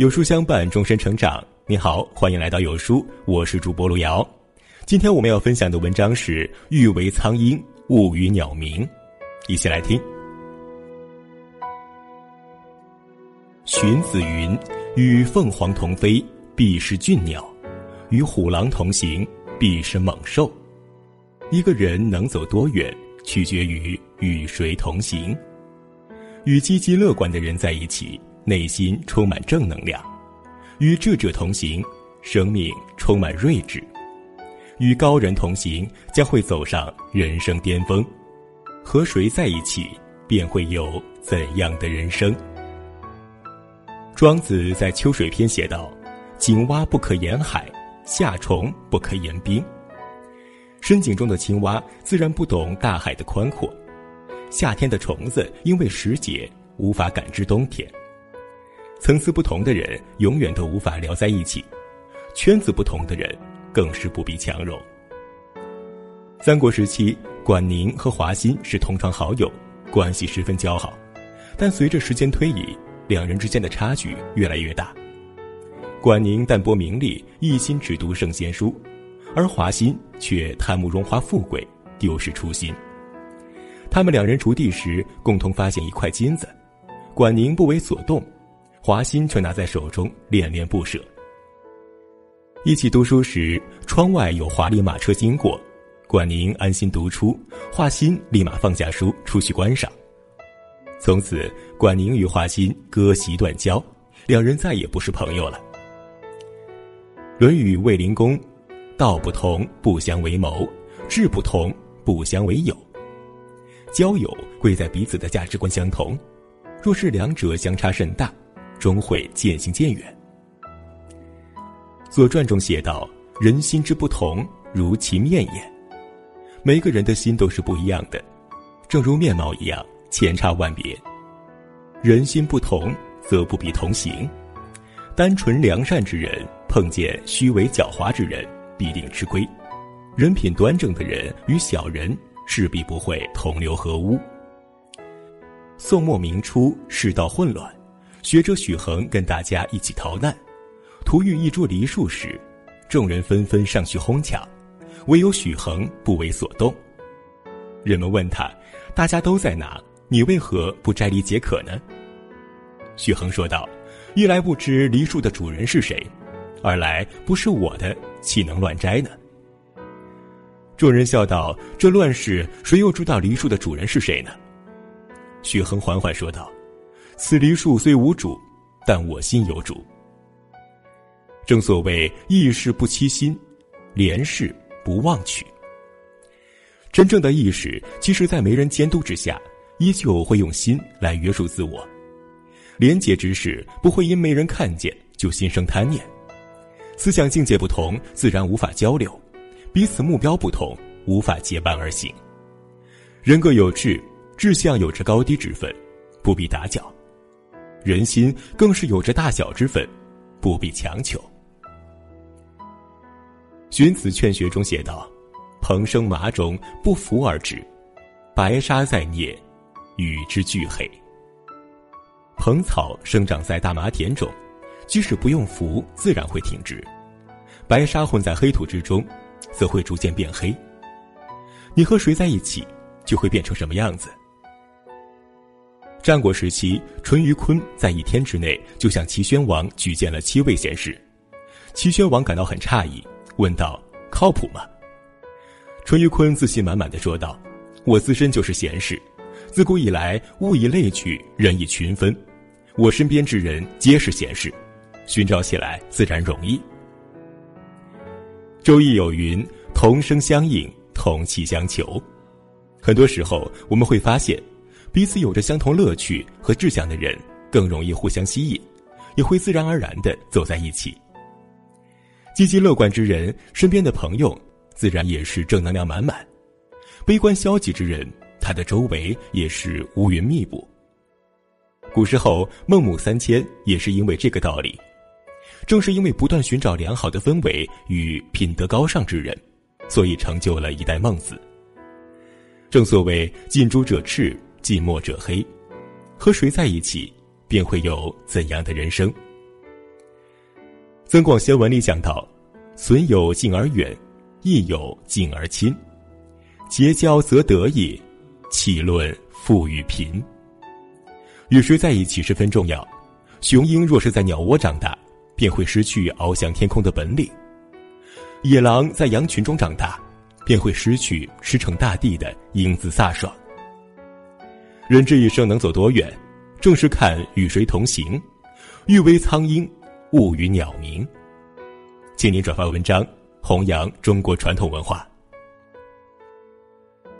有书相伴，终身成长。你好，欢迎来到有书，我是主播路遥。今天我们要分享的文章是《欲为苍鹰，勿与鸟鸣》，一起来听。荀子云：“与凤凰同飞，必是俊鸟；与虎狼同行，必是猛兽。”一个人能走多远，取决于与谁同行。与积极乐观的人在一起。内心充满正能量，与智者同行，生命充满睿智；与高人同行，将会走上人生巅峰。和谁在一起，便会有怎样的人生。庄子在《秋水篇》写道：“井蛙不可言海，夏虫不可言冰。”深井中的青蛙自然不懂大海的宽阔，夏天的虫子因为时节无法感知冬天。层次不同的人永远都无法聊在一起，圈子不同的人更是不必强融。三国时期，管宁和华歆是同窗好友，关系十分交好。但随着时间推移，两人之间的差距越来越大。管宁淡泊名利，一心只读圣贤书，而华歆却贪慕荣华富贵，丢失初心。他们两人锄地时，共同发现一块金子，管宁不为所动。华歆却拿在手中恋恋不舍。一起读书时，窗外有华丽马车经过，管宁安心读书，华歆立马放下书出去观赏。从此，管宁与华歆割席断交，两人再也不是朋友了。《论语·卫灵公》：“道不同，不相为谋；志不同，不相为友。”交友贵在彼此的价值观相同，若是两者相差甚大。终会渐行渐远。《左传》中写道：“人心之不同，如其面也。”每个人的心都是不一样的，正如面貌一样，千差万别。人心不同，则不必同行。单纯良善之人碰见虚伪狡猾之人，必定吃亏；人品端正的人与小人势必不会同流合污。宋末明初，世道混乱。学者许衡跟大家一起逃难，途遇一株梨树时，众人纷纷上去哄抢，唯有许衡不为所动。人们问他：“大家都在哪，你为何不摘梨解渴呢？”许衡说道：“一来不知梨树的主人是谁，二来不是我的，岂能乱摘呢？”众人笑道：“这乱世，谁又知道梨树的主人是谁呢？”许衡缓缓说道。此梨树虽无主，但我心有主。正所谓义事不欺心，廉事不忘取。真正的义士，即使在没人监督之下，依旧会用心来约束自我；廉洁之士不会因没人看见就心生贪念。思想境界不同，自然无法交流；彼此目标不同，无法结伴而行。人各有志，志向有着高低之分，不必打搅。人心更是有着大小之分，不必强求。荀子《劝学》中写道：“蓬生麻中，不服而止；白沙在涅，与之俱黑。”蓬草生长在大麻田中，即使不用扶，自然会挺直；白沙混在黑土之中，则会逐渐变黑。你和谁在一起，就会变成什么样子。战国时期，淳于髡在一天之内就向齐宣王举荐了七位贤士，齐宣王感到很诧异，问道：“靠谱吗？”淳于髡自信满满的说道：“我自身就是贤士，自古以来物以类聚，人以群分，我身边之人皆是贤士，寻找起来自然容易。”周易有云：“同声相应，同气相求。”很多时候，我们会发现。彼此有着相同乐趣和志向的人，更容易互相吸引，也会自然而然的走在一起。积极乐观之人，身边的朋友自然也是正能量满满；悲观消极之人，他的周围也是乌云密布。古时候孟母三迁也是因为这个道理，正是因为不断寻找良好的氛围与品德高尚之人，所以成就了一代孟子。正所谓近朱者赤。近墨者黑，和谁在一起，便会有怎样的人生。增广贤文里讲到：“损有近而远，益有近而亲。结交则得意，岂论富与贫？与谁在一起十分重要。雄鹰若是在鸟窝长大，便会失去翱翔天空的本领；野狼在羊群中长大，便会失去驰骋大地的英姿飒爽。人这一生能走多远，正是看与谁同行。欲为苍鹰，勿与鸟鸣。请您转发文章，弘扬中国传统文化。